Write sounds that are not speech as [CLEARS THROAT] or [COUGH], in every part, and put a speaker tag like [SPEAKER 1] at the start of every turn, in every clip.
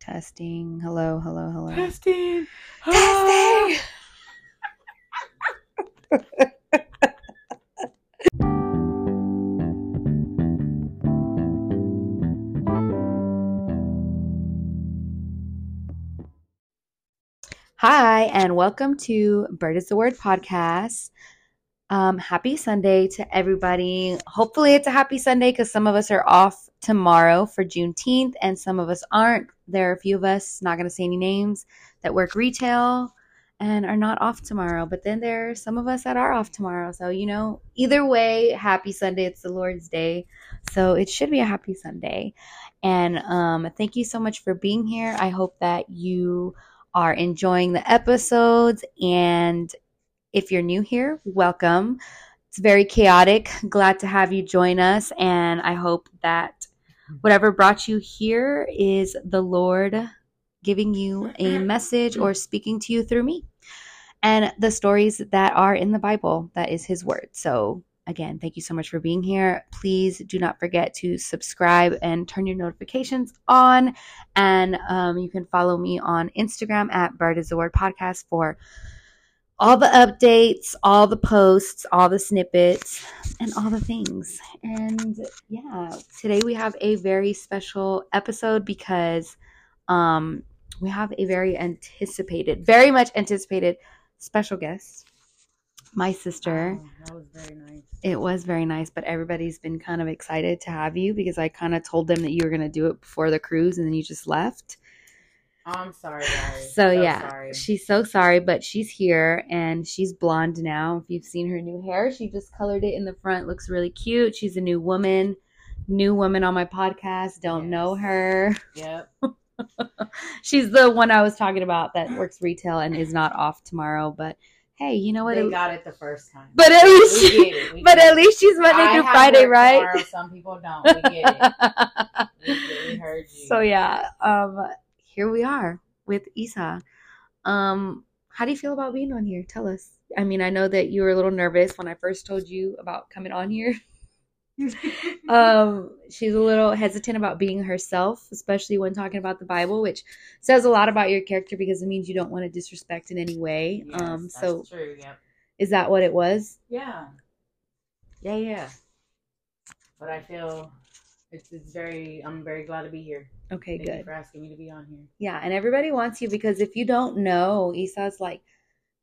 [SPEAKER 1] Testing. Hello, hello, hello.
[SPEAKER 2] Testing.
[SPEAKER 1] Testing. Hi, and welcome to Bird is the Word podcast. Um, happy Sunday to everybody. Hopefully, it's a happy Sunday because some of us are off tomorrow for Juneteenth and some of us aren't. There are a few of us, not going to say any names, that work retail and are not off tomorrow. But then there are some of us that are off tomorrow. So, you know, either way, happy Sunday. It's the Lord's Day. So it should be a happy Sunday. And um, thank you so much for being here. I hope that you are enjoying the episodes. And if you're new here, welcome. It's very chaotic. Glad to have you join us. And I hope that whatever brought you here is the Lord giving you a [CLEARS THROAT] message or speaking to you through me and the stories that are in the Bible. That is His Word. So, again, thank you so much for being here. Please do not forget to subscribe and turn your notifications on. And um, you can follow me on Instagram at Bird is the Word Podcast for all the updates, all the posts, all the snippets, and all the things. And yeah, today we have a very special episode because um, we have a very anticipated, very much anticipated special guest. My sister.
[SPEAKER 2] Oh, that was very nice.
[SPEAKER 1] It was very nice, but everybody's been kind of excited to have you because I kind of told them that you were going to do it before the cruise and then you just left.
[SPEAKER 2] I'm sorry, guys.
[SPEAKER 1] So, yeah,
[SPEAKER 2] sorry.
[SPEAKER 1] she's so sorry, but she's here and she's blonde now. If you've seen her new hair, she just colored it in the front. Looks really cute. She's a new woman, new woman on my podcast. Don't
[SPEAKER 2] Yes.
[SPEAKER 1] know her.
[SPEAKER 2] Yep. [LAUGHS]
[SPEAKER 1] she's the one I was talking about that works retail and is not off tomorrow. But hey, you know what?
[SPEAKER 2] They got it the first time.
[SPEAKER 1] but at least.
[SPEAKER 2] We [LAUGHS]
[SPEAKER 1] but at least she's Monday
[SPEAKER 2] I
[SPEAKER 1] through Friday, right?
[SPEAKER 2] tomorrow, Some people don't. We get it. [LAUGHS] We, get it. we heard you.
[SPEAKER 1] so yeah, um, here we are with Isa. Um, how do you feel about being on here? Tell us. I mean, I know that you were a little nervous when I first told you about coming on here. [LAUGHS] um, she's a little hesitant about being herself, especially when talking about the Bible, which says a lot about your character because it means you don't want to disrespect in any way.
[SPEAKER 2] Yes,
[SPEAKER 1] um,
[SPEAKER 2] that's
[SPEAKER 1] so
[SPEAKER 2] true.
[SPEAKER 1] Is that what it was?
[SPEAKER 2] Yeah. Yeah, yeah. But I feel it's it's very. I'm very glad to be here.
[SPEAKER 1] Okay,
[SPEAKER 2] Thank you
[SPEAKER 1] good.
[SPEAKER 2] for asking me to be on here.
[SPEAKER 1] Yeah, and everybody wants you because if you don't know, Isa's like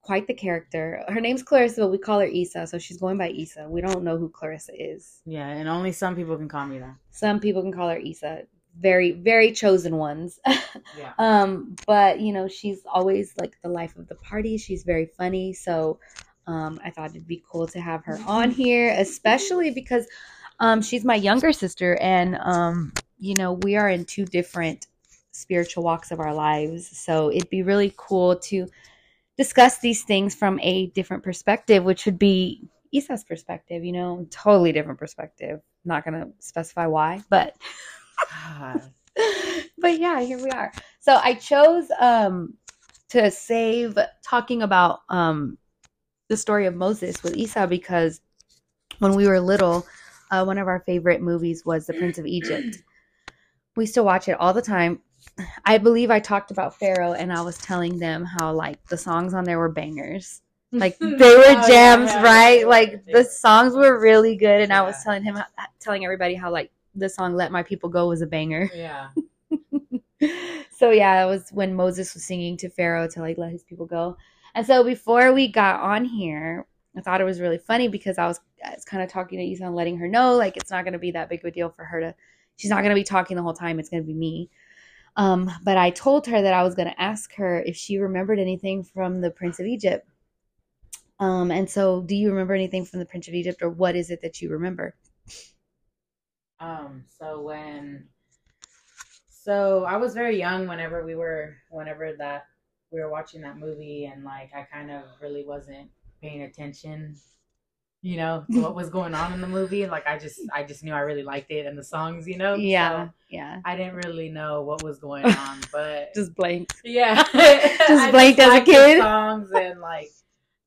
[SPEAKER 1] quite the character. Her name's Clarissa, but we call her Isa, so she's going by Isa. We don't know who Clarissa is.
[SPEAKER 2] Yeah, and only some people can call me that.
[SPEAKER 1] Some people can call her Isa. Very, very chosen ones. [LAUGHS]
[SPEAKER 2] Yeah.
[SPEAKER 1] um, but you know, she's always like the life of the party. She's very funny, so um, I thought it'd be cool to have her on here, especially because um, she's my younger sister, and um, you know, we are in two different spiritual walks of our lives. So it'd be really cool to discuss these things from a different perspective, which would be Isa's perspective, you know, totally different perspective. Not gonna specify why, but [LAUGHS] but yeah, here we are. So I chose um to save talking about um the story of Moses with Isa because when we were little, uh, one of our favorite movies was The Prince of Egypt. We still watch it all the time. I believe I talked about Pharaoh and I was telling them how like the songs on there were bangers. Like [LAUGHS] they were
[SPEAKER 2] Oh,
[SPEAKER 1] jams,
[SPEAKER 2] yeah,
[SPEAKER 1] right?
[SPEAKER 2] yeah,
[SPEAKER 1] Like the songs were really good and I was telling him telling everybody how like the song Let My People Go was a banger.
[SPEAKER 2] Yeah. [LAUGHS]
[SPEAKER 1] so yeah, it was when Moses was singing to Pharaoh to like let his people go. And so before we got on here, I thought it was really funny because I was, I was kind of talking to and letting her know like it's not going to be that big of a deal for her to. She's not going to be talking the whole time. It's going to be me. Um, but I told her that I was going to ask her if she remembered anything from the Prince of Egypt. Um, and so, do you remember anything from the Prince of Egypt, or what is it that you remember?
[SPEAKER 2] Um, so when so I was very young whenever we were whenever that we were watching that movie and like I kind of really wasn't paying attention, you know, to what was going on in the movie. Like I just I just knew I really liked it and the songs, you know.
[SPEAKER 1] Yeah,
[SPEAKER 2] So
[SPEAKER 1] yeah,
[SPEAKER 2] I didn't really know what was going [LAUGHS] on, but [LAUGHS]
[SPEAKER 1] just blank.
[SPEAKER 2] yeah, [LAUGHS]
[SPEAKER 1] Just blanked as a kid?
[SPEAKER 2] Songs and like,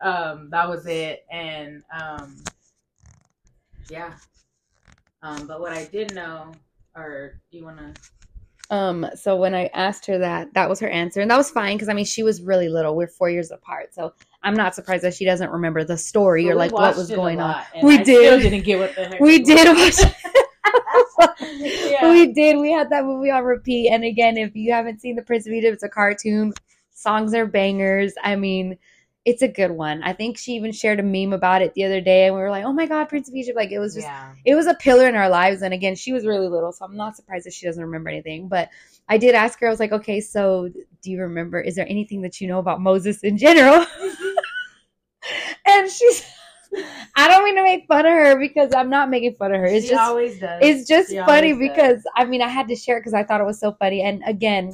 [SPEAKER 2] um, that was it. And um, yeah. Um, but what I did know, or do you want to?
[SPEAKER 1] Um, so when I asked her that, that was her answer, and that was fine because I mean she was really little. We're four years apart, so I'm not surprised that she doesn't remember the story or like what was going on.
[SPEAKER 2] lot, and
[SPEAKER 1] We
[SPEAKER 2] I
[SPEAKER 1] did.
[SPEAKER 2] didn't get what the heck. [LAUGHS]
[SPEAKER 1] We did watch. [LAUGHS]
[SPEAKER 2] Yeah.
[SPEAKER 1] We did. We had that movie on repeat. And again, if you haven't seen The Prince of Egypt, it's a cartoon. Songs are bangers. I mean, it's a good one. I think she even shared a meme about it the other day, and we were like, "Oh my god, Prince of Egypt!" Like it was just
[SPEAKER 2] yeah.
[SPEAKER 1] it was a pillar in our lives. And again, she was really little, so I'm not surprised that she doesn't remember anything. But I did ask her, I was like, okay, so do you remember? Is there anything that you know about Moses in general? [LAUGHS] [LAUGHS] and she's, I don't mean to make fun of her because I'm not making fun of her. It's
[SPEAKER 2] she
[SPEAKER 1] just,
[SPEAKER 2] always does.
[SPEAKER 1] it's just
[SPEAKER 2] She
[SPEAKER 1] funny
[SPEAKER 2] always does.
[SPEAKER 1] because I mean, I had to share it because I thought it was so funny. And again,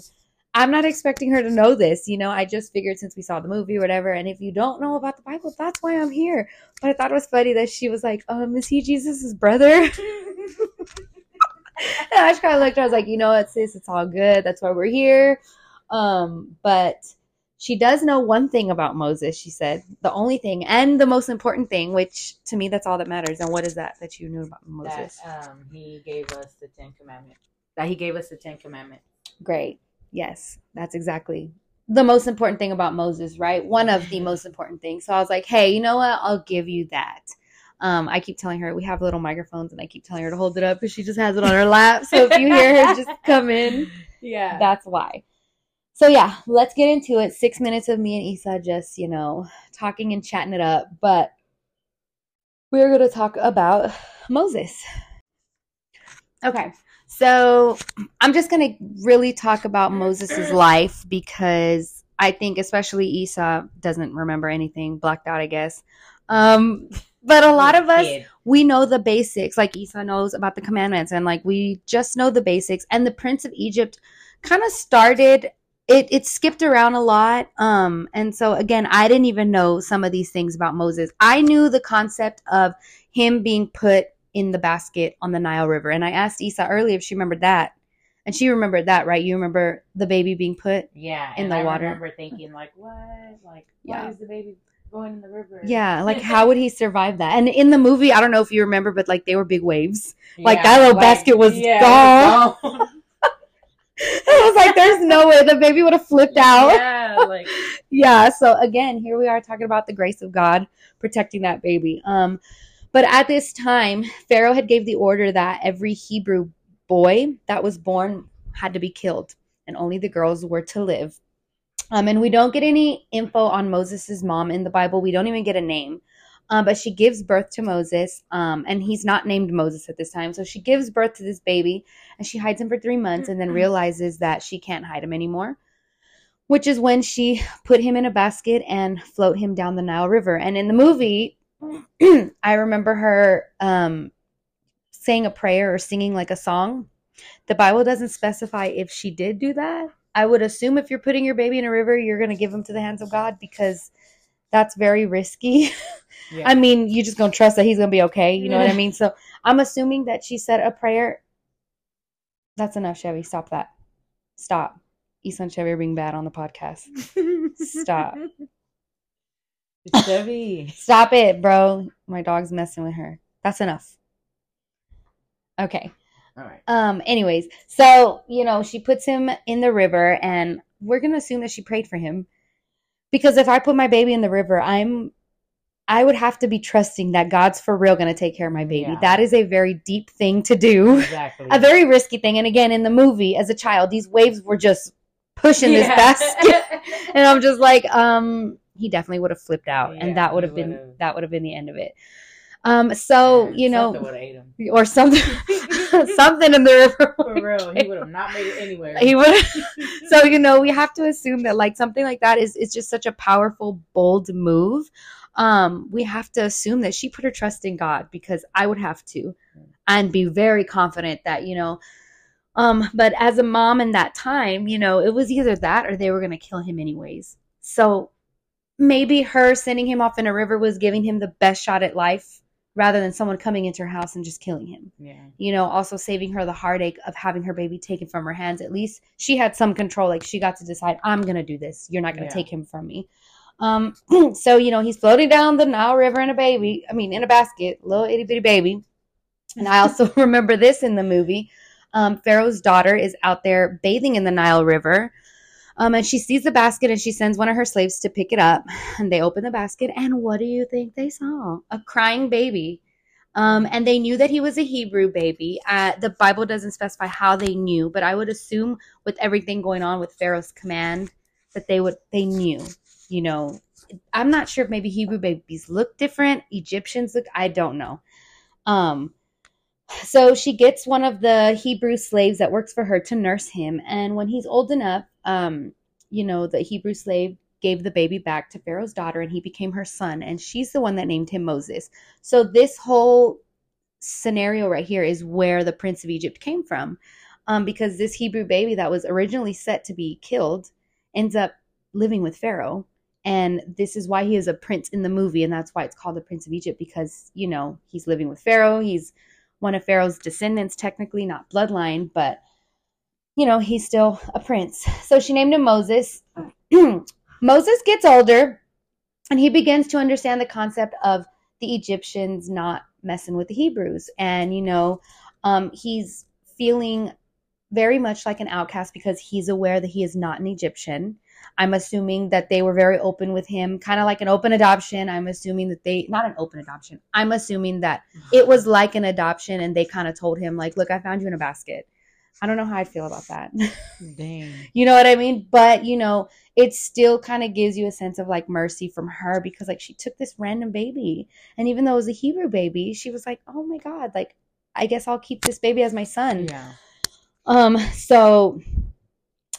[SPEAKER 1] I'm not expecting her to know this. You know, I just figured since we saw the movie whatever. And if you don't know about the Bible, that's why I'm here. But I thought it was funny that she was like, um, is he Jesus' brother? [LAUGHS] And I just kind of looked. I was like, you know what, sis, it's all good. That's why we're here. Um, but she does know one thing about Moses. She said the only thing and the most important thing, which to me, that's all that matters. And what is that that you knew about
[SPEAKER 2] that
[SPEAKER 1] Moses?
[SPEAKER 2] um, he gave us the Ten Commandments. That he gave us the Ten Commandments.
[SPEAKER 1] Great. Yes, that's exactly the most important thing about Moses, right? One of the [LAUGHS] most important things. So I was like, hey, you know what? I'll give you that. Um, I keep telling her we have little microphones, and I keep telling her to hold it up because she just has it on her lap. So if you hear her just [LAUGHS] come in,
[SPEAKER 2] Yeah.
[SPEAKER 1] that's why. So yeah, let's get into it. Six minutes of me and Isa just, you know, talking and chatting it up. But we're gonna talk about Moses. Okay. So I'm just gonna really talk about Moses's life because I think especially Isa doesn't remember anything, blacked out, I guess. Um, but a lot of us we know the basics. Like Isa knows about the commandments and like we just know the basics. And the prince of Egypt kind of started it it skipped around a lot. Um and so again I didn't even know some of these things about Moses. I knew the concept of him being put in the basket on the Nile River and I asked Isa earlier if she remembered that and she remembered that right you remember the baby being put
[SPEAKER 2] Yeah.
[SPEAKER 1] in the
[SPEAKER 2] I
[SPEAKER 1] water.
[SPEAKER 2] remember thinking like, what? Like, why
[SPEAKER 1] Yeah.
[SPEAKER 2] is the baby going in the river?
[SPEAKER 1] yeah [LAUGHS] like how would he survive that and in the movie I don't know if you remember but like they were big waves Like, that little basket was
[SPEAKER 2] yeah,
[SPEAKER 1] gone.
[SPEAKER 2] it was gone. [LAUGHS] [LAUGHS]
[SPEAKER 1] I was like, there's no way the baby would have flipped out.
[SPEAKER 2] Yeah, like
[SPEAKER 1] yeah so again here we are talking about the grace of god protecting that baby um but at this time pharaoh had gave the order that every hebrew boy that was born had to be killed and only the girls were to live um and we don't get any info on moses's mom in the bible we don't even get a name um, but she gives birth to Moses, um, and he's not named Moses at this time. So she gives birth to this baby, and she hides him for three months, and then realizes that she can't hide him anymore which is when she put him in a basket and float him down the Nile River. And in the movie, [CLEARS THROAT] I remember her um, saying a prayer or singing like a song. The Bible doesn't specify if she did do that. I would assume if you're putting your baby in a river, you're going to give him to the hands of God because that's very risky. [LAUGHS]
[SPEAKER 2] yeah.
[SPEAKER 1] I mean, you just going to trust that he's going to be okay. You know what I mean? So I'm assuming that she said a prayer. That's enough, Chevy. Stop that. Stop. Isa and Chevy are being bad on the podcast. [LAUGHS] Stop.
[SPEAKER 2] It's Chevy.
[SPEAKER 1] Stop it, bro. My dog's messing with her. That's enough. Okay.
[SPEAKER 2] All right.
[SPEAKER 1] Um, anyways, so you know, she puts him in the river and we're gonna assume that she prayed for him. Because if I put my baby in the river, I'm I would have to be trusting that God's for real gonna take care of my baby.
[SPEAKER 2] Yeah.
[SPEAKER 1] That is a very deep thing to do.
[SPEAKER 2] Exactly. [LAUGHS]
[SPEAKER 1] A very risky thing. And again, in the movie, as a child, these waves were just pushing this basket. [LAUGHS] and I'm just like, um, he definitely would have flipped out,
[SPEAKER 2] Yeah,
[SPEAKER 1] and that would have been
[SPEAKER 2] would've.
[SPEAKER 1] that would have been the end of it. Um, so you know,
[SPEAKER 2] would have ate him.
[SPEAKER 1] or something, [LAUGHS] [LAUGHS] something in the river.
[SPEAKER 2] For real, he would have not made it anywhere.
[SPEAKER 1] He would. so you know, we have to assume that like something like that is is just such a powerful, bold move. Um, we have to assume that she put her trust in God because I would have to, and be very confident that you know. Um, but as a mom in that time, you know, it was either that or they were going to kill him anyways. So maybe her sending him off in a river was giving him the best shot at life rather than someone coming into her house and just killing him
[SPEAKER 2] yeah.
[SPEAKER 1] you know, also saving her the heartache of having her baby taken from her hands. At least she had some control. Like she got to decide, I'm gonna do this. You're not gonna
[SPEAKER 2] Yeah.
[SPEAKER 1] take him from me. Um, [CLEARS THROAT] so you know, he's floating down the Nile River in a baby. I mean, in a basket, little itty bitty baby. And I also [LAUGHS] remember this in the movie. Um, Pharaoh's daughter is out there bathing in the Nile River. Um, and she sees the basket and she sends one of her slaves to pick it up. And they open the basket, and what do you think they saw? A crying baby. Um, and they knew that he was a Hebrew baby. Uh, the Bible doesn't specify how they knew, but I would assume with everything going on with Pharaoh's command that they would they knew. You know, I'm not sure if maybe Hebrew babies look different, Egyptians look. I don't know. Um, so she gets one of the Hebrew slaves that works for her to nurse him, and when he's old enough, um, you know, the Hebrew slave gave the baby back to Pharaoh's daughter and he became her son and she's the one that named him Moses. So this whole scenario right here is where the prince of Egypt came from. Um, because this Hebrew baby that was originally set to be killed ends up living with Pharaoh. And this is why he is a prince in the movie. And that's why it's called the Prince of Egypt because, you know, he's living with Pharaoh. He's one of Pharaoh's descendants, technically not bloodline, but, you know, he's still a prince. So she named him Moses. [CLEARS THROAT] Moses gets older and he begins to understand the concept of the Egyptians not messing with the Hebrews. And, you know, um, he's feeling very much like an outcast because he's aware that he is not an Egyptian. I'm assuming that they were very open with him, kind of like an open adoption. I'm assuming that they, not an open adoption, I'm assuming that it was like an adoption and they kind of told him, like, look, I found you in a basket. I don't know how I'd feel about that. [LAUGHS]
[SPEAKER 2] Dang.
[SPEAKER 1] you know what I mean? But, you know, it still kind of gives you a sense of like mercy from her because, like, she took this random baby. And even though it was a Hebrew baby, she was like, oh my God, like, I guess I'll keep this baby as my son.
[SPEAKER 2] Yeah.
[SPEAKER 1] Um, so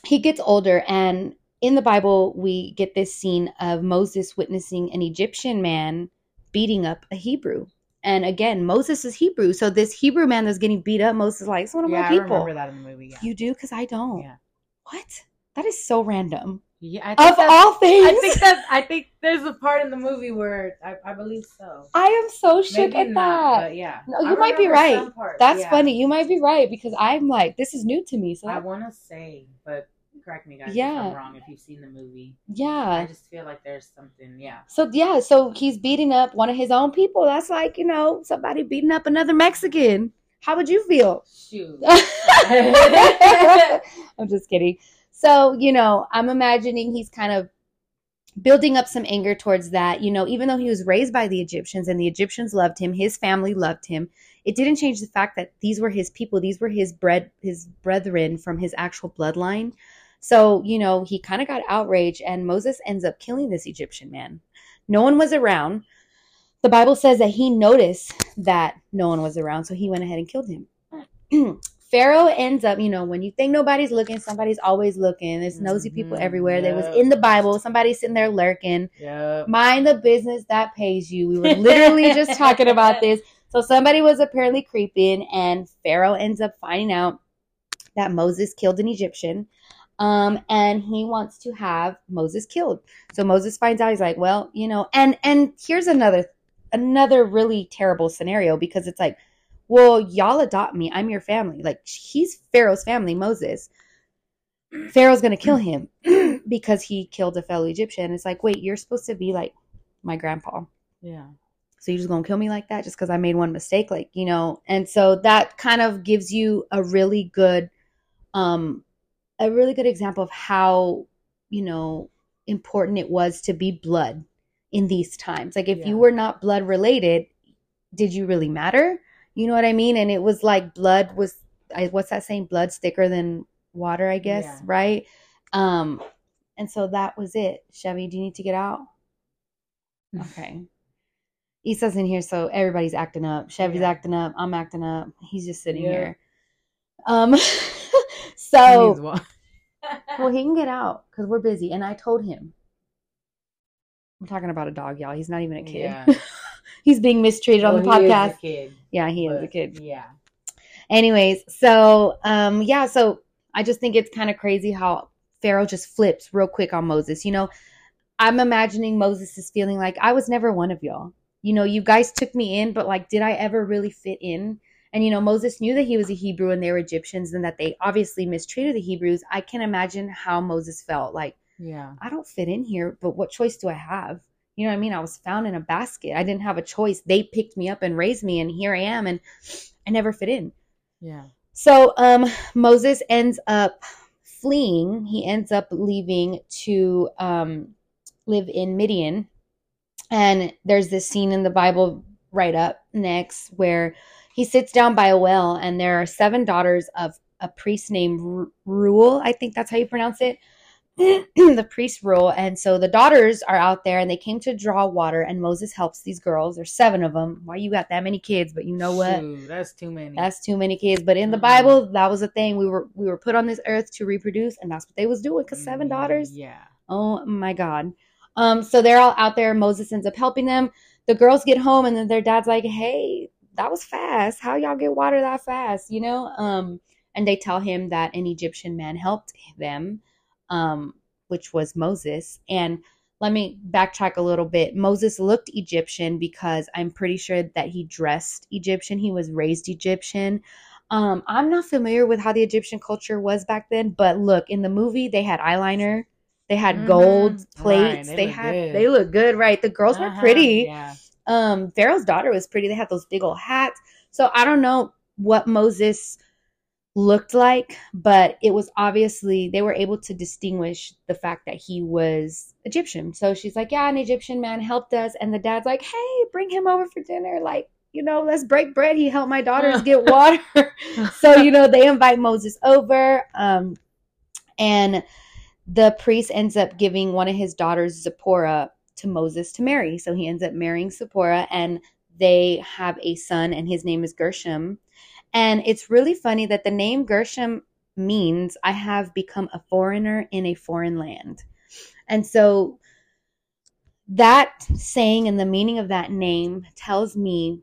[SPEAKER 1] he gets older, and in the Bible, we get this scene of Moses witnessing an Egyptian man beating up a Hebrew. And again, Moses is Hebrew. So this Hebrew man that's getting beat up, Moses is like, it's one of
[SPEAKER 2] yeah,
[SPEAKER 1] my
[SPEAKER 2] I
[SPEAKER 1] people.
[SPEAKER 2] remember that in the movie. Yeah.
[SPEAKER 1] You do? Because I don't.
[SPEAKER 2] yeah.
[SPEAKER 1] What? That is so random.
[SPEAKER 2] Yeah. I
[SPEAKER 1] Of all things.
[SPEAKER 2] I think that I think there's a part in the movie where I, I believe so.
[SPEAKER 1] I am so shook
[SPEAKER 2] Maybe
[SPEAKER 1] at
[SPEAKER 2] not,
[SPEAKER 1] that.
[SPEAKER 2] yeah.
[SPEAKER 1] No,
[SPEAKER 2] I
[SPEAKER 1] you might be right. That's
[SPEAKER 2] yeah.
[SPEAKER 1] funny. You might be right because I'm like, this is new to me. So
[SPEAKER 2] I want to say, but correct me, guys, if
[SPEAKER 1] Yeah.
[SPEAKER 2] I'm wrong. If you've seen the movie,
[SPEAKER 1] yeah, I
[SPEAKER 2] just feel like there's something. Yeah.
[SPEAKER 1] So yeah, so he's beating up one of his own people. That's like, you know, somebody beating up another Mexican. How would you feel?
[SPEAKER 2] Shoot. [LAUGHS] [LAUGHS]
[SPEAKER 1] I'm just kidding. So, you know, I'm imagining he's kind of building up some anger towards that. You know, even though he was raised by the Egyptians and the Egyptians loved him, his family loved him, it didn't change the fact that these were his people. These were his bread his brethren from his actual bloodline. So, you know, he kind of got outraged and Moses ends up killing this Egyptian man. No one was around. The Bible says that he noticed that no one was around, so he went ahead and killed him. [CLEARS THROAT] Pharaoh ends up, you know, when you think nobody's looking, somebody's always looking. There's nosy people
[SPEAKER 2] Mhm,
[SPEAKER 1] everywhere. There was in the Bible, somebody's sitting there lurking.
[SPEAKER 2] Yep.
[SPEAKER 1] Mind the business that pays you. We were literally [LAUGHS] just talking about this. So somebody was apparently creeping, and Pharaoh ends up finding out that Moses killed an Egyptian. Um, and he wants to have Moses killed. So Moses finds out, he's like, well, you know, and and here's another another really terrible scenario because it's like, well, y'all adopt me. I'm your family. Like he's Pharaoh's family, Moses. Pharaoh's gonna kill him [CLEARS THROAT] because he killed a fellow Egyptian. It's like, wait, you're supposed to be like my grandpa.
[SPEAKER 2] Yeah.
[SPEAKER 1] So you're just gonna kill me like that just because I made one mistake, like you know. And so that kind of gives you a really good, um, a really good example of how you know important it was to be blood in these times. Like if
[SPEAKER 2] Yeah.
[SPEAKER 1] you were not blood related, did you really matter? You know what I mean? And it was like blood was, I, what's that saying? Blood's thicker than water, I guess,
[SPEAKER 2] Yeah.
[SPEAKER 1] right? Um, and so that was it. Chevy, do you need to get out? [SIGHS] Okay. Isa's in here, so everybody's acting up. Chevy's
[SPEAKER 2] Yeah.
[SPEAKER 1] acting up. I'm acting up. He's just sitting
[SPEAKER 2] Yeah.
[SPEAKER 1] here. Um, [LAUGHS] so [LAUGHS] well, he can get out because we're busy, and I told him. I'm talking about a dog, y'all. He's not even a kid.
[SPEAKER 2] Yeah. [LAUGHS]
[SPEAKER 1] He's being mistreated on the
[SPEAKER 2] Well, he is a
[SPEAKER 1] podcast.
[SPEAKER 2] kid,
[SPEAKER 1] yeah, he is a kid.
[SPEAKER 2] Yeah.
[SPEAKER 1] Anyways, so um yeah, so I just think it's kind of crazy how Pharaoh just flips real quick on Moses. You know, I'm imagining Moses is feeling like I was never one of y'all. You know, you guys took me in, but like did I ever really fit in? And you know, Moses knew that he was a Hebrew and they were Egyptians and that they obviously mistreated the Hebrews. I can imagine how Moses felt like
[SPEAKER 2] Yeah.
[SPEAKER 1] I don't fit in here, but what choice do I have? You know what I mean? I was found in a basket. I didn't have a choice. They picked me up and raised me, and here I am, and I never fit in.
[SPEAKER 2] Yeah.
[SPEAKER 1] So um, Moses ends up fleeing. He ends up leaving to um, live in Midian. And there's this scene in the Bible right up next where he sits down by a well, and there are seven daughters of a priest named Rule. I think that's how you pronounce it. [CLEARS THROAT] the priest Rule. And so the daughters are out there and they came to draw water, and Moses helps these girls. There's seven of them. Why you got that many kids? But you know what?
[SPEAKER 2] Shoot, that's too many.
[SPEAKER 1] That's too many kids. But in the
[SPEAKER 2] Mhm.
[SPEAKER 1] Bible, that was a thing. We were we were put on this earth to reproduce, and that's what they was doing. Cause seven daughters.
[SPEAKER 2] Yeah.
[SPEAKER 1] Oh my God. Um, so they're all out there. Moses ends up helping them. The girls get home, and then their dad's like, "Hey, that was fast. How y'all get water that fast?" You know. Um, and they tell him that an Egyptian man helped them, um, which was Moses. And let me backtrack a little bit. Moses looked Egyptian because I'm pretty sure that he dressed Egyptian. He was raised Egyptian. Um, I'm not familiar with how the Egyptian culture was back then, but look, in the movie, they had eyeliner, they had
[SPEAKER 2] Mhm.
[SPEAKER 1] gold
[SPEAKER 2] Right,
[SPEAKER 1] plates,
[SPEAKER 2] they
[SPEAKER 1] they
[SPEAKER 2] look
[SPEAKER 1] had
[SPEAKER 2] good.
[SPEAKER 1] they look good, right? The girls were
[SPEAKER 2] Uh-huh,
[SPEAKER 1] pretty.
[SPEAKER 2] Yeah.
[SPEAKER 1] Um, Pharaoh's daughter was pretty. They had those big old hats. So I don't know what Moses looked like, but it was obviously they were able to distinguish the fact that he was Egyptian. So she's like, Yeah, an Egyptian man helped us. And the dad's like, Hey, bring him over for dinner. Like, you know, let's break bread. He helped my daughters get water. [LAUGHS] so, you know, they invite Moses over. Um, and the priest ends up giving one of his daughters, Zipporah, to Moses to marry. So he ends up marrying Zipporah, and they have a son, and his name is Gershom. And it's really funny that the name Gershom means I have become a foreigner in a foreign land. And so that saying and the meaning of that name tells me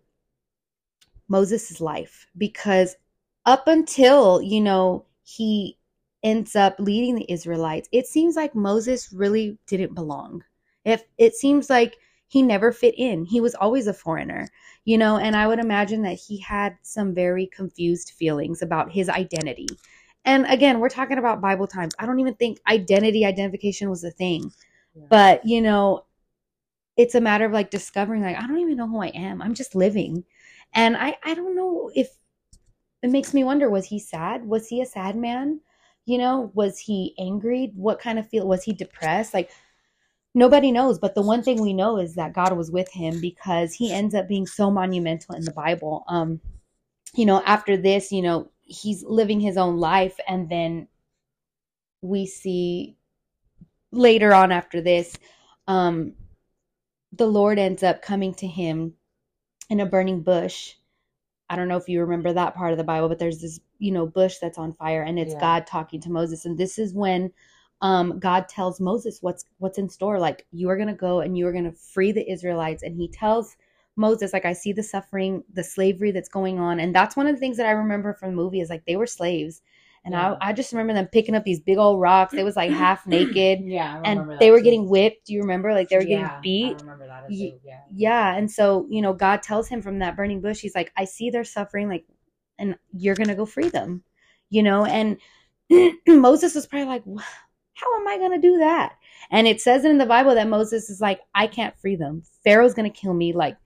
[SPEAKER 1] Moses' life because up until, you know, he ends up leading the Israelites, it seems like Moses really didn't belong. If it seems like he never fit in. He was always a foreigner, you know, and I would imagine that he had some very confused feelings about his identity. And again, we're talking about Bible times. I don't even think identity identification was a thing.
[SPEAKER 2] Yeah.
[SPEAKER 1] But, you know, it's a matter of like discovering like I don't even know who I am. I'm just living. And I I don't know if it makes me wonder was he sad? Was he a sad man? You know, was he angry? What kind of feel was he depressed? Like nobody knows, but the one thing we know is that God was with him because he ends up being so monumental in the Bible. Um you know, after this, you know, he's living his own life and then we see later on after this um the Lord ends up coming to him in a burning bush. I don't know if you remember that part of the Bible, but there's this, you know, bush that's on fire and it's
[SPEAKER 2] Yeah.
[SPEAKER 1] God talking to Moses. And this is when um God tells Moses what's what's in store. Like you are gonna go and you are gonna free the Israelites. And he tells Moses, like, I see the suffering, the slavery that's going on. And that's one of the things that I remember from the movie is like they were slaves. And
[SPEAKER 2] Yeah.
[SPEAKER 1] I, I just remember them picking up these big old rocks. They was like [CLEARS THROAT] half naked
[SPEAKER 2] Yeah.
[SPEAKER 1] And they were
[SPEAKER 2] too.
[SPEAKER 1] getting whipped. Do you remember? Like they were
[SPEAKER 2] Yeah,
[SPEAKER 1] getting beat.
[SPEAKER 2] I remember that. Yeah.
[SPEAKER 1] Yeah. And so, you know, God tells him from that burning bush, he's like, I see their suffering, like, and you're going to go free them, you know? And [CLEARS THROAT] Moses was probably like, "Wha- how am I going to do that? And it says in the Bible that Moses is like, I can't free them. Pharaoh's going to kill me. Like,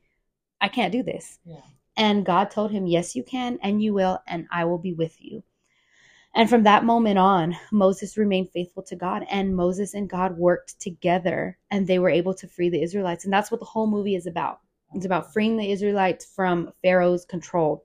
[SPEAKER 1] I can't do this.
[SPEAKER 2] Yeah.
[SPEAKER 1] And God told him, Yes, you can, and you will, and I will be with you. And from that moment on, Moses remained faithful to God, and Moses and God worked together, and they were able to free the Israelites. And that's what the whole movie is about. It's about freeing the Israelites from Pharaoh's control.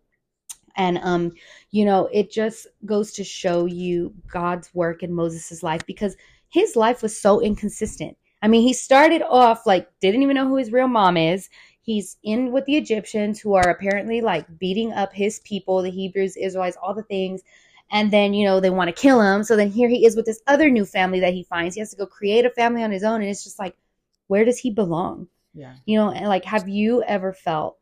[SPEAKER 1] And um, you know, it just goes to show you God's work in Moses' life because his life was so inconsistent. I mean, he started off like didn't even know who his real mom is. He's in with the Egyptians who are apparently like beating up his people, the Hebrews, Israelites, all the things. And then, you know, they want to kill him. So then here he is with this other new family that he finds. He has to go create a family on his own. And it's just like, where does he belong?
[SPEAKER 2] Yeah.
[SPEAKER 1] You know, and like, have you ever felt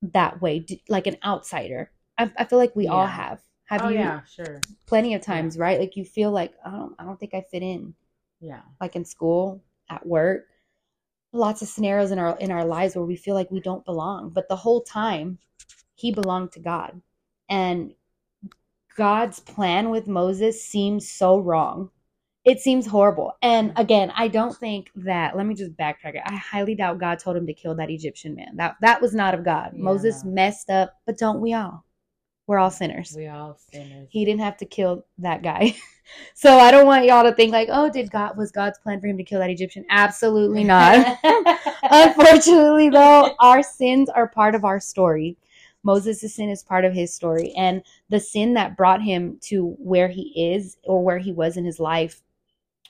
[SPEAKER 1] that way, like an outsider? I, I feel like we all
[SPEAKER 2] Yeah.
[SPEAKER 1] have. Have
[SPEAKER 2] oh
[SPEAKER 1] you?
[SPEAKER 2] yeah. Sure.
[SPEAKER 1] Plenty of times, right? Like you feel like I don't, I don't think I fit in.
[SPEAKER 2] Yeah.
[SPEAKER 1] Like in school, at work, lots of scenarios in our in our lives where we feel like we don't belong. But the whole time, he belonged to God, and God's plan with Moses seems so wrong. It seems horrible. And again, I don't think that. Let me just backtrack it. I highly doubt God told him to kill that Egyptian man. That that was not of God.
[SPEAKER 2] Yeah,
[SPEAKER 1] Moses messed up, but don't we all? We're all sinners.
[SPEAKER 2] We all sinners.
[SPEAKER 1] He didn't have to kill that guy. [LAUGHS] so I don't want y'all to think like, oh, did God was God's plan for him to kill that Egyptian? Absolutely not. [LAUGHS] [LAUGHS] Unfortunately, though, our sins are part of our story. Moses' sin is part of his story. And the sin that brought him to where he is or where he was in his life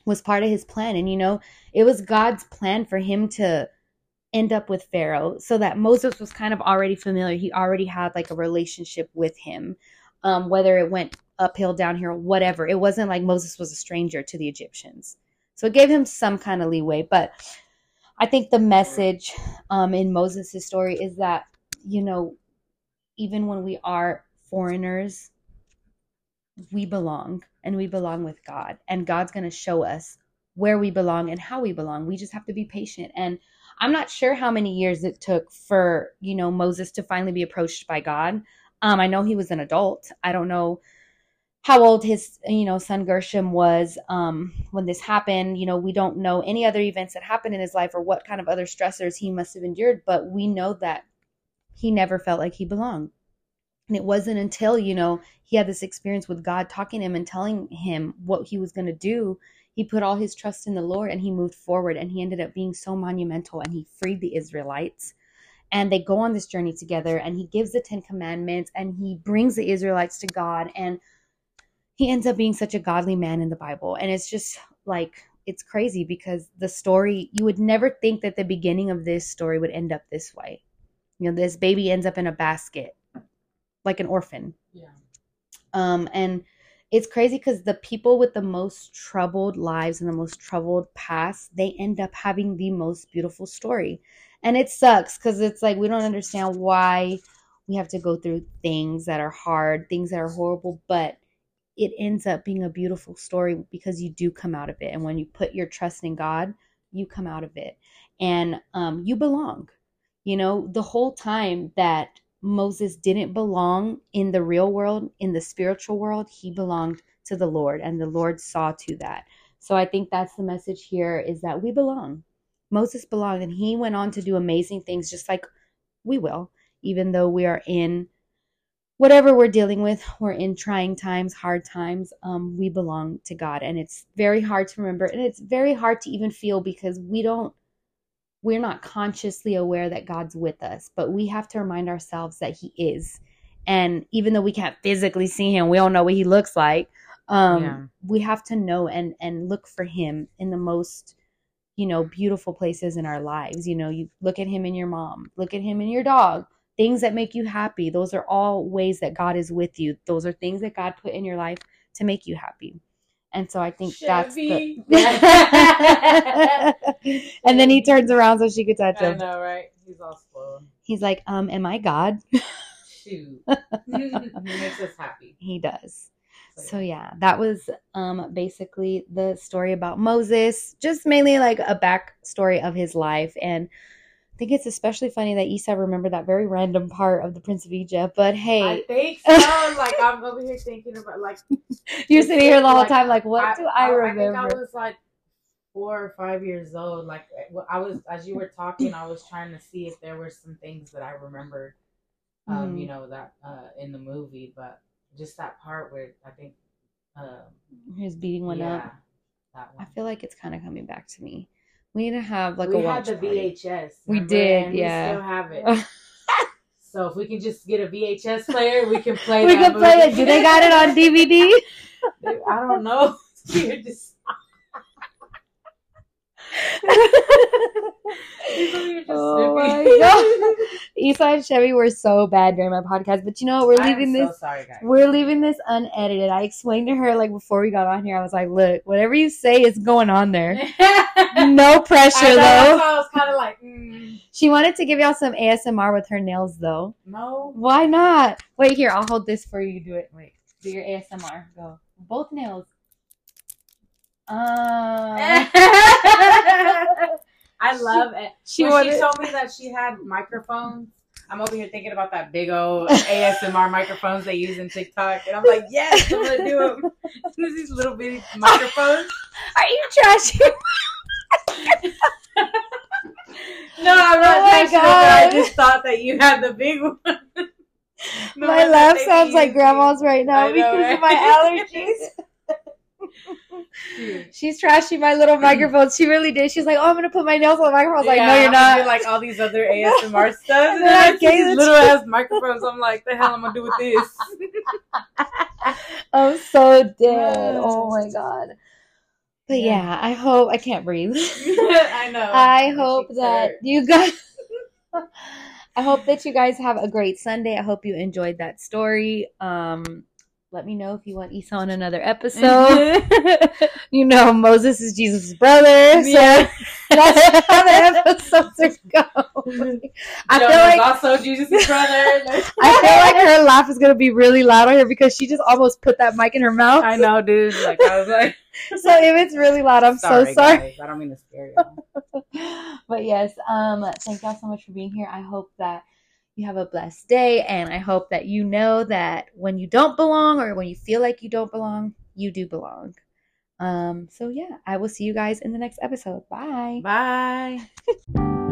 [SPEAKER 1] was part of his plan. And, you know, it was God's plan for him to end up with Pharaoh so that Moses was kind of already familiar. He already had like a relationship with him, um, whether it went uphill, downhill, whatever. It wasn't like Moses was a stranger to the Egyptians. So it gave him some kind of leeway. But I think the message um, in Moses' story is that, you know, even when we are foreigners, we belong and we belong with God. And God's going to show us where we belong and how we belong. We just have to be patient. And I'm not sure how many years it took for, you know, Moses to finally be approached by God. Um, I know he was an adult. I don't know how old his, you know, son Gershom was um, when this happened. You know, we don't know any other events that happened in his life or what kind of other stressors he must have endured, but we know that he never felt like he belonged. And it wasn't until, you know, he had this experience with God talking to him and telling him what he was going to do. He put all his trust in the Lord and he moved forward and he ended up being so monumental and he freed the Israelites. And they go on this journey together and he gives the 10 commandments and he brings the Israelites to God and he ends up being such a godly man in the Bible. And it's just like it's crazy because the story you would never think that the beginning of this story would end up this way. You know, this baby ends up in a basket like an orphan.
[SPEAKER 2] Yeah.
[SPEAKER 1] Um, and it's crazy because the people with the most troubled lives and the most troubled past, they end up having the most beautiful story. And it sucks because it's like we don't understand why we have to go through things that are hard, things that are horrible, but it ends up being a beautiful story because you do come out of it. And when you put your trust in God, you come out of it. And um, you belong. You know, the whole time that Moses didn't belong in the real world, in the spiritual world. He belonged to the Lord, and the Lord saw to that. So I think that's the message here is that we belong. Moses belonged, and he went on to do amazing things just like we will, even though we are in whatever we're dealing with, we're in trying times, hard times, um, we belong to God. And it's very hard to remember, and it's very hard to even feel because we don't we're not consciously aware that God's with us, but we have to remind ourselves that He is. And even though we can't physically see Him, we don't know what He looks like. Um, yeah. We have to know and and look for Him in the most, you know, beautiful places in our lives. You know, you look at Him in your mom, look at Him in your dog. Things that make you happy. Those are all ways that God is with you. Those are things that God put in your life to make you happy. And so I think Chevy. that's the [LAUGHS] And then he turns around so she could touch him.
[SPEAKER 2] I know, right? He's all spoiled.
[SPEAKER 1] He's like, um, am I God?
[SPEAKER 2] Shoot. [LAUGHS] he makes us happy.
[SPEAKER 1] He does. So yeah, that was um basically the story about Moses, just mainly like a backstory of his life and I think it's especially funny that Isa remembered that very random part of the Prince of Egypt. But hey,
[SPEAKER 2] I think [LAUGHS] so. like I'm over here thinking about like [LAUGHS]
[SPEAKER 1] you're sitting here the whole like, time, like what I, do I, I remember?
[SPEAKER 2] I think I was like four or five years old. Like I was, as you were talking, I was trying to see if there were some things that I remembered, um, mm. you know, that uh, in the movie. But just that part where I think um,
[SPEAKER 1] he's beating one yeah, up. That one. I feel like it's kind of coming back to me. We need to have like we a watch.
[SPEAKER 2] We had the VHS.
[SPEAKER 1] We did, yeah.
[SPEAKER 2] We still have it. [LAUGHS] so if we can just get a VHS player, we can play.
[SPEAKER 1] we can
[SPEAKER 2] movie.
[SPEAKER 1] play it. Do they got it on DVD? [LAUGHS]
[SPEAKER 2] I don't know. [LAUGHS] You're just
[SPEAKER 1] oh my [LAUGHS] god. Isa [LAUGHS] and Chevy were so bad during my podcast, but you know we're leaving this.
[SPEAKER 2] So sorry,
[SPEAKER 1] we're leaving this unedited. I explained to her like before we got on here. I was like, "Look, whatever you say is going on there. [LAUGHS] no pressure I
[SPEAKER 2] though." I was kind of like. Mm.
[SPEAKER 1] She wanted to give y'all some ASMR with her nails though.
[SPEAKER 2] No.
[SPEAKER 1] Why not? Wait here, I'll hold this for you. Do it. Wait, do your ASMR. Go. Both nails. Uh. [LAUGHS]
[SPEAKER 2] I love it. She, when she told me that she had microphones. I'm over here thinking about that big old ASMR microphones they use in TikTok, and I'm like, yes, I'm gonna do them. [LAUGHS] These little bitty microphones.
[SPEAKER 1] Are you trashing? [LAUGHS]
[SPEAKER 2] no, I'm not oh trashing. I just thought that you had the big one.
[SPEAKER 1] my
[SPEAKER 2] one
[SPEAKER 1] laugh sounds like grandma's right now
[SPEAKER 2] I know,
[SPEAKER 1] because
[SPEAKER 2] right?
[SPEAKER 1] of my allergies. She's trashing my little microphone. She really did. She's like, "Oh, I'm gonna put my nails on the microphone." I was like,
[SPEAKER 2] Yeah,
[SPEAKER 1] "No, you're not."
[SPEAKER 2] like all these other [LAUGHS] ASMR [LAUGHS] stuff, and then
[SPEAKER 1] I
[SPEAKER 2] I see
[SPEAKER 1] gave it
[SPEAKER 2] these little ass microphones. I'm like, the hell am I gonna do with this? [LAUGHS]
[SPEAKER 1] I'm so dead. Oh my god. But yeah, I hope I can't breathe.
[SPEAKER 2] I know.
[SPEAKER 1] I hope that
[SPEAKER 2] hurt.
[SPEAKER 1] you guys. I hope that you guys have a great Sunday. I hope you enjoyed that story. Um, let me know if you want Isa on another episode. [LAUGHS] you know, Moses is Jesus' brother, so
[SPEAKER 2] Yeah. [LAUGHS]
[SPEAKER 1] that's how the episodes are going. I feel like
[SPEAKER 2] also Jesus' brother. [LAUGHS]
[SPEAKER 1] I feel like her laugh is gonna be really loud on here because she just almost put that mic in her mouth.
[SPEAKER 2] I know, dude. Like I was like,
[SPEAKER 1] So if it's really loud, I'm so sorry.
[SPEAKER 2] guys. I don't mean to scare you.
[SPEAKER 1] but yes, um, thank y'all so much for being here. I hope that you have a blessed day, and I hope that you know that when you don't belong or when you feel like you don't belong, you do belong. Um, so yeah, I will see you guys in the next episode. Bye.
[SPEAKER 2] Bye. [LAUGHS]